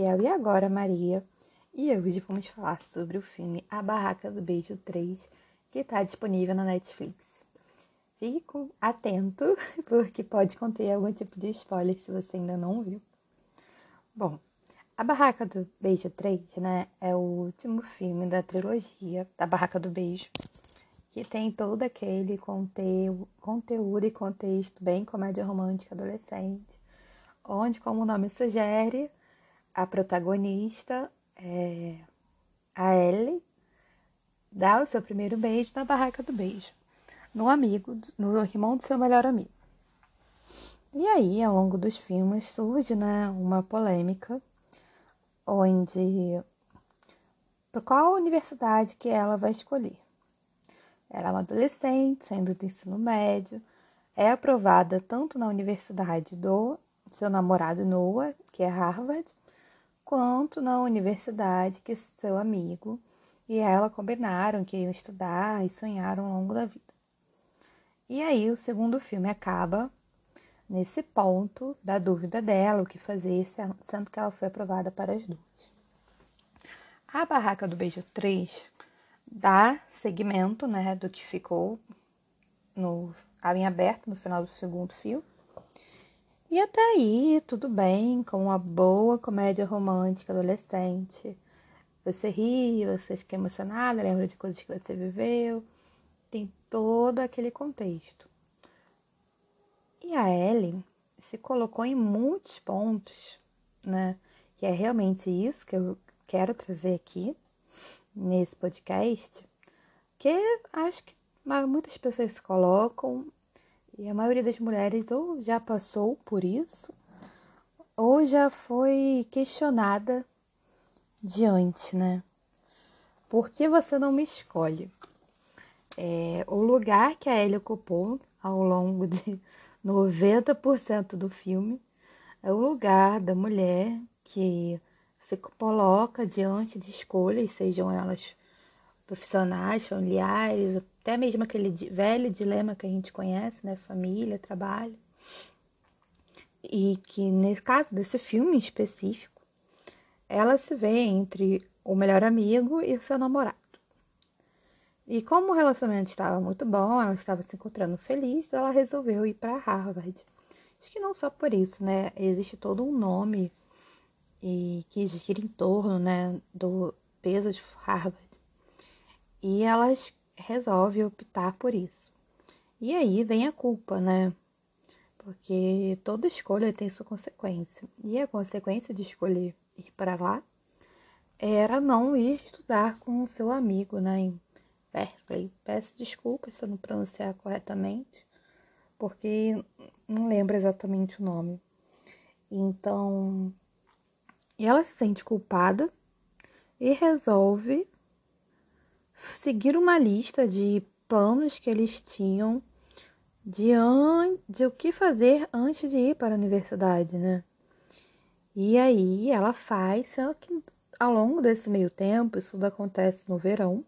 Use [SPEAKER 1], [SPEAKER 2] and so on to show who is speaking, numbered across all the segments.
[SPEAKER 1] é o E Agora Maria e hoje vamos falar sobre o filme A Barraca do Beijo 3, que está disponível na Netflix. Fique atento, porque pode conter algum tipo de spoiler se você ainda não viu. Bom, A Barraca do Beijo 3 né, é o último filme da trilogia da Barraca do Beijo, que tem todo aquele conteúdo e contexto bem comédia romântica adolescente onde, como o nome sugere, a protagonista, é, a Ellie, dá o seu primeiro beijo na barraca do beijo, no amigo, no irmão do seu melhor amigo. E aí, ao longo dos filmes, surge né, uma polêmica onde qual universidade que ela vai escolher. Ela é uma adolescente, saindo do ensino médio, é aprovada tanto na universidade do seu namorado Noah, que é Harvard, quanto na universidade que seu amigo e ela combinaram que iam estudar e sonharam ao longo da vida. E aí o segundo filme acaba nesse ponto da dúvida dela, o que fazer, sendo que ela foi aprovada para as duas. A Barraca do Beijo 3 dá segmento né, do que ficou no, em aberto no final do segundo filme e até aí, tudo bem, com uma boa comédia romântica adolescente. Você ri, você fica emocionada, lembra de coisas que você viveu. Tem todo aquele contexto. E a Ellen se colocou em muitos pontos, né? Que é realmente isso que eu quero trazer aqui nesse podcast, que acho que muitas pessoas se colocam e a maioria das mulheres ou já passou por isso, ou já foi questionada diante, né? Por que você não me escolhe? É, o lugar que a Ellie ocupou ao longo de 90% do filme é o lugar da mulher que se coloca diante de escolhas, sejam elas profissionais, familiares, até mesmo aquele velho dilema que a gente conhece, né? Família, trabalho. E que, nesse caso desse filme específico, ela se vê entre o melhor amigo e o seu namorado. E como o relacionamento estava muito bom, ela estava se encontrando feliz, ela resolveu ir para Harvard. Acho que não só por isso, né? Existe todo um nome e que gira em torno, né, do peso de Harvard. E elas resolve optar por isso. E aí vem a culpa, né? Porque toda escolha tem sua consequência. E a consequência de escolher ir para lá era não ir estudar com o seu amigo, né? Em Berkeley. Peço desculpas se eu não pronunciar corretamente, porque não lembro exatamente o nome. Então, ela se sente culpada e resolve seguir uma lista de planos que eles tinham de, an... de o que fazer antes de ir para a universidade, né? E aí ela faz, só que ao longo desse meio tempo, isso tudo acontece no verão.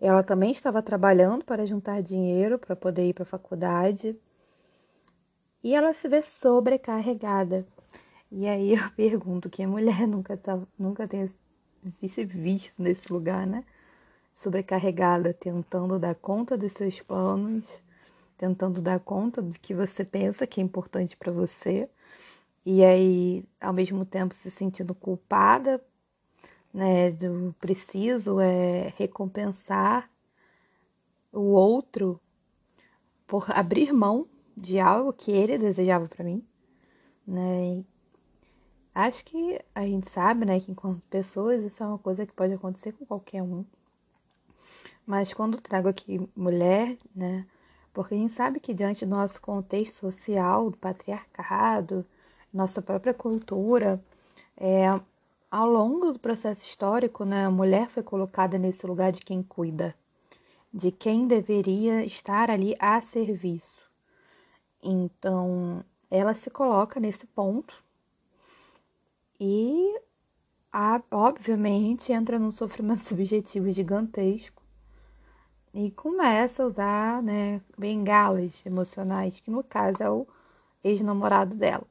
[SPEAKER 1] Ela também estava trabalhando para juntar dinheiro para poder ir para a faculdade. E ela se vê sobrecarregada. E aí eu pergunto que mulher nunca, tá, nunca tenha se visto nesse lugar, né? Sobrecarregada, tentando dar conta dos seus planos, tentando dar conta do que você pensa que é importante para você, e aí, ao mesmo tempo, se sentindo culpada, né, do preciso é recompensar o outro por abrir mão de algo que ele desejava para mim, né? E acho que a gente sabe, né, que enquanto pessoas isso é uma coisa que pode acontecer com qualquer um. Mas quando trago aqui mulher, né? Porque a gente sabe que diante do nosso contexto social, do patriarcado, nossa própria cultura, é, ao longo do processo histórico, né, a mulher foi colocada nesse lugar de quem cuida, de quem deveria estar ali a serviço. Então, ela se coloca nesse ponto e, obviamente, entra num sofrimento subjetivo gigantesco e começa a usar né, bengalas emocionais, que no caso é o ex-namorado dela.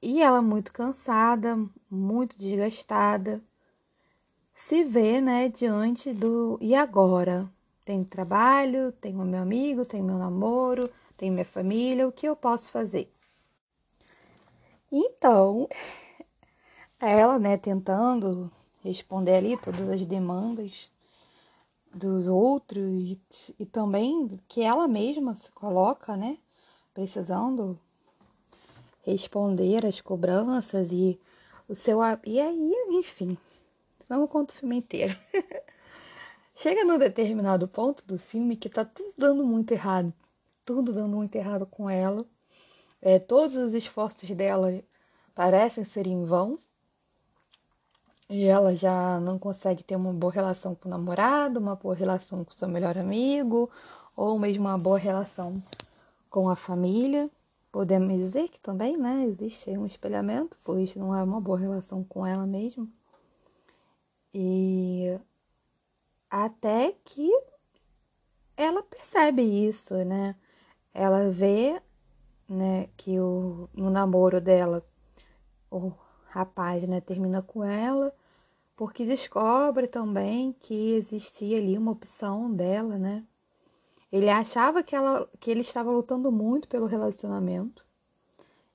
[SPEAKER 1] E ela muito cansada, muito desgastada, se vê, né, diante do e agora? Tenho trabalho, tenho meu amigo, tenho meu namoro, tenho minha família, o que eu posso fazer? Então, ela, né, tentando responder ali todas as demandas dos outros e, também que ela mesma se coloca, né, precisando responder às cobranças e o seu e aí, enfim, não conto o filme inteiro. Chega num determinado ponto do filme que tá tudo dando muito errado, tudo dando muito errado com ela. É, todos os esforços dela parecem ser em vão. E ela já não consegue ter uma boa relação com o namorado, uma boa relação com seu melhor amigo, ou mesmo uma boa relação com a família. Podemos dizer que também, né, existe um espelhamento, pois não é uma boa relação com ela mesma. E até que ela percebe isso, né? Ela vê, né, que o, no namoro dela o rapaz, né, termina com ela, porque descobre também que existia ali uma opção dela, né? Ele achava que, ela, que ele estava lutando muito pelo relacionamento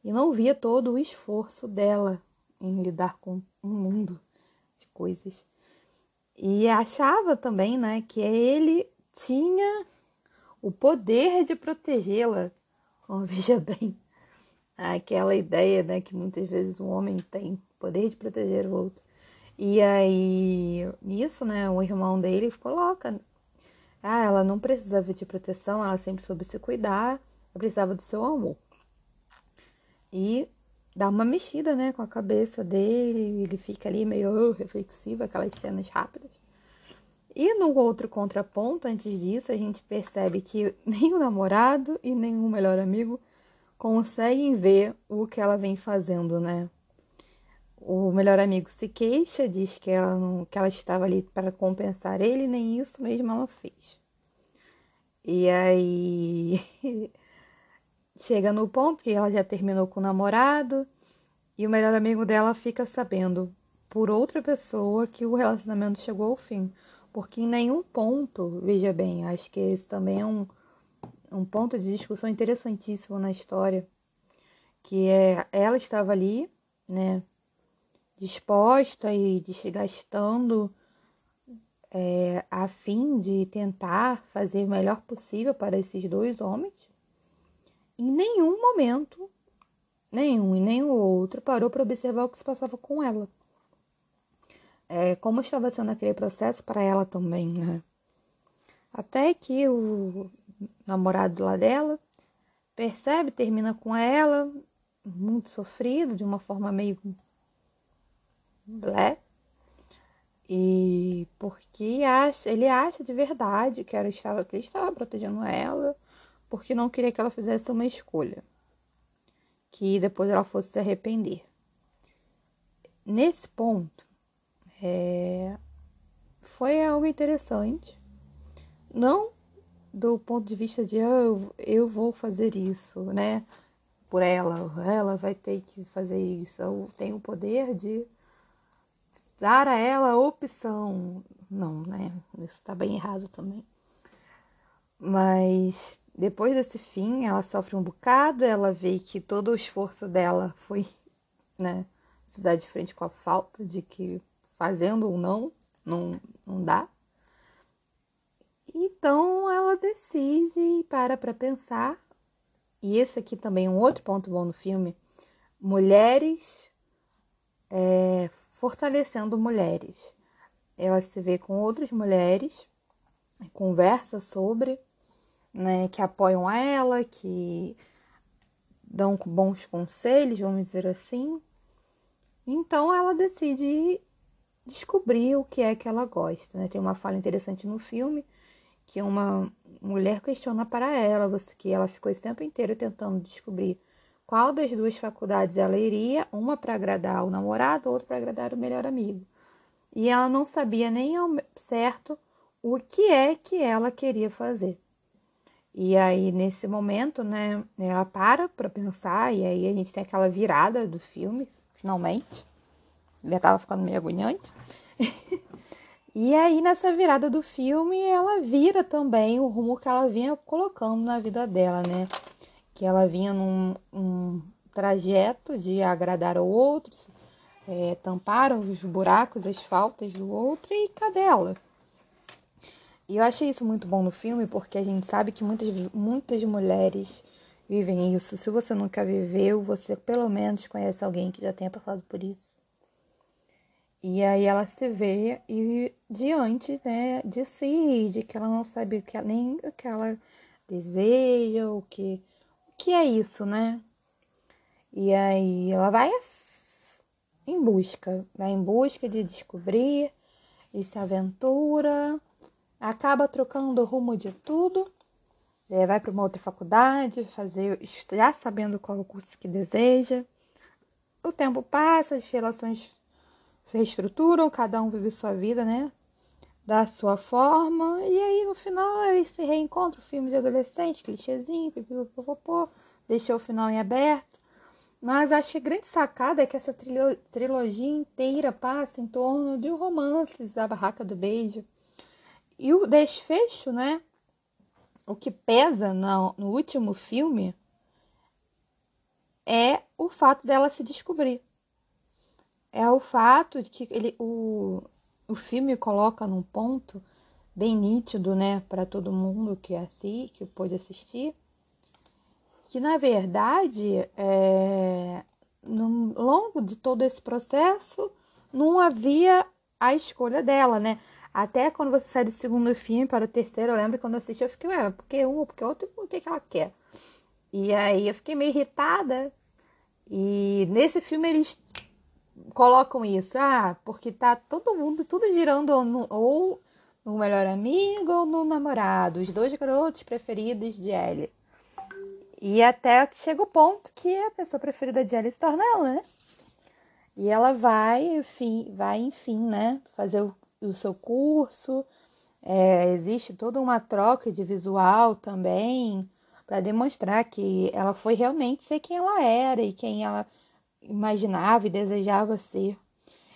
[SPEAKER 1] e não via todo o esforço dela em lidar com um mundo de coisas. E achava também, né, que ele tinha o poder de protegê-la. Oh, veja bem, aquela ideia, né, que muitas vezes um homem tem, poder de proteger o outro. E aí, nisso, né, o irmão dele coloca, ah, ela não precisava de proteção, ela sempre soube se cuidar, ela precisava do seu amor. E dá uma mexida, né, com a cabeça dele, ele fica ali meio reflexivo, aquelas cenas rápidas. E no outro contraponto, antes disso, a gente percebe que nem o namorado e nem o melhor amigo conseguem ver o que ela vem fazendo, né? O melhor amigo se queixa, diz que ela, não, que ela estava ali para compensar ele, nem isso mesmo ela fez. E aí chega no ponto que ela já terminou com o namorado e o melhor amigo dela fica sabendo por outra pessoa que o relacionamento chegou ao fim. Porque em nenhum ponto, veja bem, acho que esse também é um, um ponto de discussão interessantíssimo na história, que é ela estava ali, né, disposta e desgastando é, a fim de tentar fazer o melhor possível para esses dois homens. Em nenhum momento, nenhum e nem o outro parou para observar o que se passava com ela é, como estava sendo aquele processo para ela também, né? Até que o namorado lá dela percebe, termina com ela, muito sofrido, de uma forma meio blé. E porque acha, ele acha de verdade que, ela estava, que ele estava protegendo ela, porque não queria que ela fizesse uma escolha. Que depois ela fosse se arrepender. Nesse ponto, é, foi algo interessante. Não do ponto de vista de oh, eu vou fazer isso, né? Por ela, ela vai ter que fazer isso. Eu tenho o poder de dar a ela a opção. Não, né? Isso tá bem errado também. Mas depois desse fim, ela sofre um bocado, ela vê que todo o esforço dela foi, né, se dar de frente com a falta de que fazendo ou não, não, não dá. Então ela decide e para para pensar. E esse aqui também é um outro ponto bom no filme: mulheres é, fortalecendo mulheres. Ela se vê com outras mulheres, conversa sobre, né, que apoiam ela, que dão bons conselhos, vamos dizer assim. Então ela decide descobrir o que é que ela gosta. Né? Tem uma fala interessante no filme que uma mulher questiona para ela que ela ficou esse tempo inteiro tentando descobrir qual das duas faculdades ela iria, uma para agradar o namorado, outra para agradar o melhor amigo. E ela não sabia nem ao certo o que é que ela queria fazer. E aí, nesse momento, né, ela para pra pensar, e aí a gente tem aquela virada do filme, finalmente. Já tava ficando meio agoniante. e aí, nessa virada do filme, ela vira também o rumo que ela vinha colocando na vida dela, né? Que ela vinha num um trajeto de agradar ao outro, é, tampar os buracos, as faltas do outro, e cadê ela? E eu achei isso muito bom no filme, porque a gente sabe que muitas, muitas mulheres vivem isso. Se você nunca viveu, você pelo menos conhece alguém que já tenha passado por isso. E aí ela se vê e diante né, de si, de que ela não sabe o que, nem o que ela deseja, o que, o que é isso, né? E aí ela vai em busca, vai em busca de descobrir e se aventura acaba trocando o rumo de tudo, é, vai para uma outra faculdade, fazer, já sabendo qual é o curso que deseja. O tempo passa, as relações se reestruturam, cada um vive sua vida, né? Da sua forma, e aí no final eles se reencontram, filme de adolescente, clichêzinho, pipipopopô, deixou o final em aberto. Mas acho que a grande sacada é que essa trilogia inteira passa em torno de romances da Barraca do Beijo e o desfecho, né? O que pesa no, no último filme é o fato dela se descobrir. É o fato de que ele, o, o filme coloca num ponto bem nítido, né, para todo mundo que assim, que pôde assistir, que na verdade, é, no longo de todo esse processo, não havia a escolha dela, né? Até quando você sai do segundo filme para o terceiro, eu lembro quando eu assisti, eu fiquei, ué, por que um, por que outro, por que ela quer? E aí eu fiquei meio irritada. E nesse filme eles colocam isso, ah, porque tá todo mundo, tudo girando no, ou no melhor amigo ou no namorado, os dois garotos preferidos de Ellie. E até que chega o ponto que a pessoa preferida de Ellie se torna ela, né? E ela vai, enfim, vai, enfim, né, fazer o o seu curso. É, existe toda uma troca de visual também para demonstrar que ela foi realmente ser quem ela era e quem ela imaginava e desejava ser.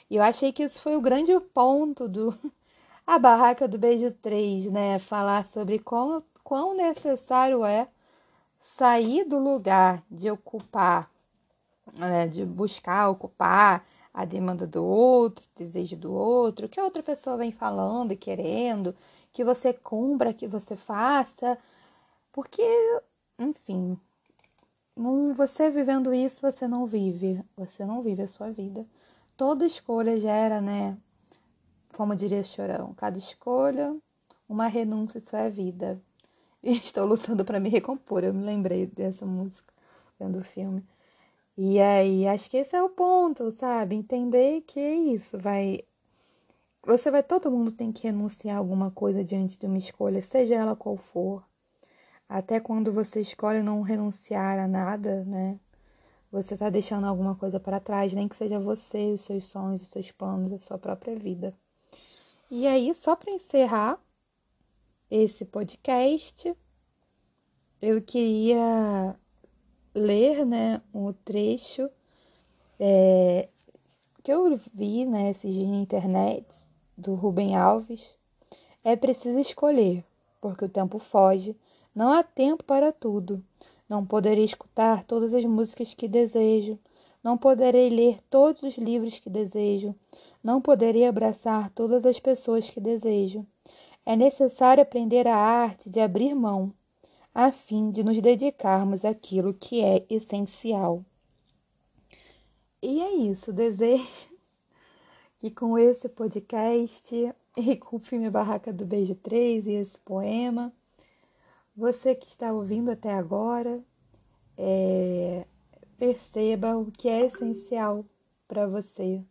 [SPEAKER 1] E eu achei que isso foi o grande ponto do a barraca do beijo 3, né? Falar sobre como, quão necessário é sair do lugar de ocupar, né? de buscar ocupar a demanda do outro, o desejo do outro, que a outra pessoa vem falando e querendo, que você cumpra, que você faça, porque, enfim, você vivendo isso, você não vive, você não vive a sua vida. Toda escolha gera, né? Como diria Chorão, cada escolha, uma renúncia, isso é vida. E estou lutando para me recompor, eu me lembrei dessa música vendo o filme. E aí, acho que esse é o ponto, sabe? Entender que é isso, vai. Você vai, todo mundo tem que renunciar a alguma coisa diante de uma escolha, seja ela qual for. Até quando você escolhe não renunciar a nada, né? Você tá deixando alguma coisa para trás, nem que seja você, os seus sonhos, os seus planos, a sua própria vida. E aí, só para encerrar esse podcast, eu queria ler né, um trecho é, que eu vi né, esses dias na internet do Rubem Alves. É preciso escolher, porque o tempo foge, não há tempo para tudo. Não poderei escutar todas as músicas que desejo, não poderei ler todos os livros que desejo, não poderei abraçar todas as pessoas que desejo. É necessário aprender a arte de abrir mão a fim de nos dedicarmos àquilo que é essencial. E é isso, desejo que com esse podcast e com o filme Barraca do Beijo 3 e esse poema, você que está ouvindo até agora, é, perceba o que é essencial para você.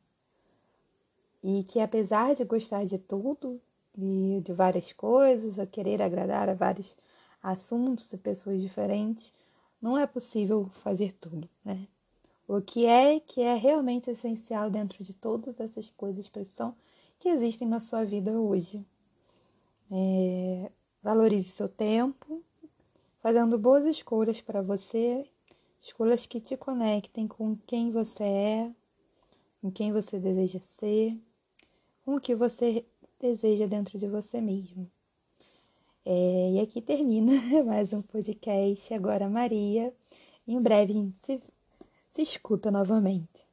[SPEAKER 1] E que apesar de gostar de tudo e de várias coisas, a querer agradar a vários assuntos e pessoas diferentes, não é possível fazer tudo, né? O que é que é realmente essencial dentro de todas essas coisas pressão que existem na sua vida hoje. É, valorize seu tempo fazendo boas escolhas para você, escolhas que te conectem com quem você é, com quem você deseja ser, com o que você deseja dentro de você mesmo. É, e aqui termina mais um podcast. Agora, Maria. Em breve a gente se, se escuta novamente.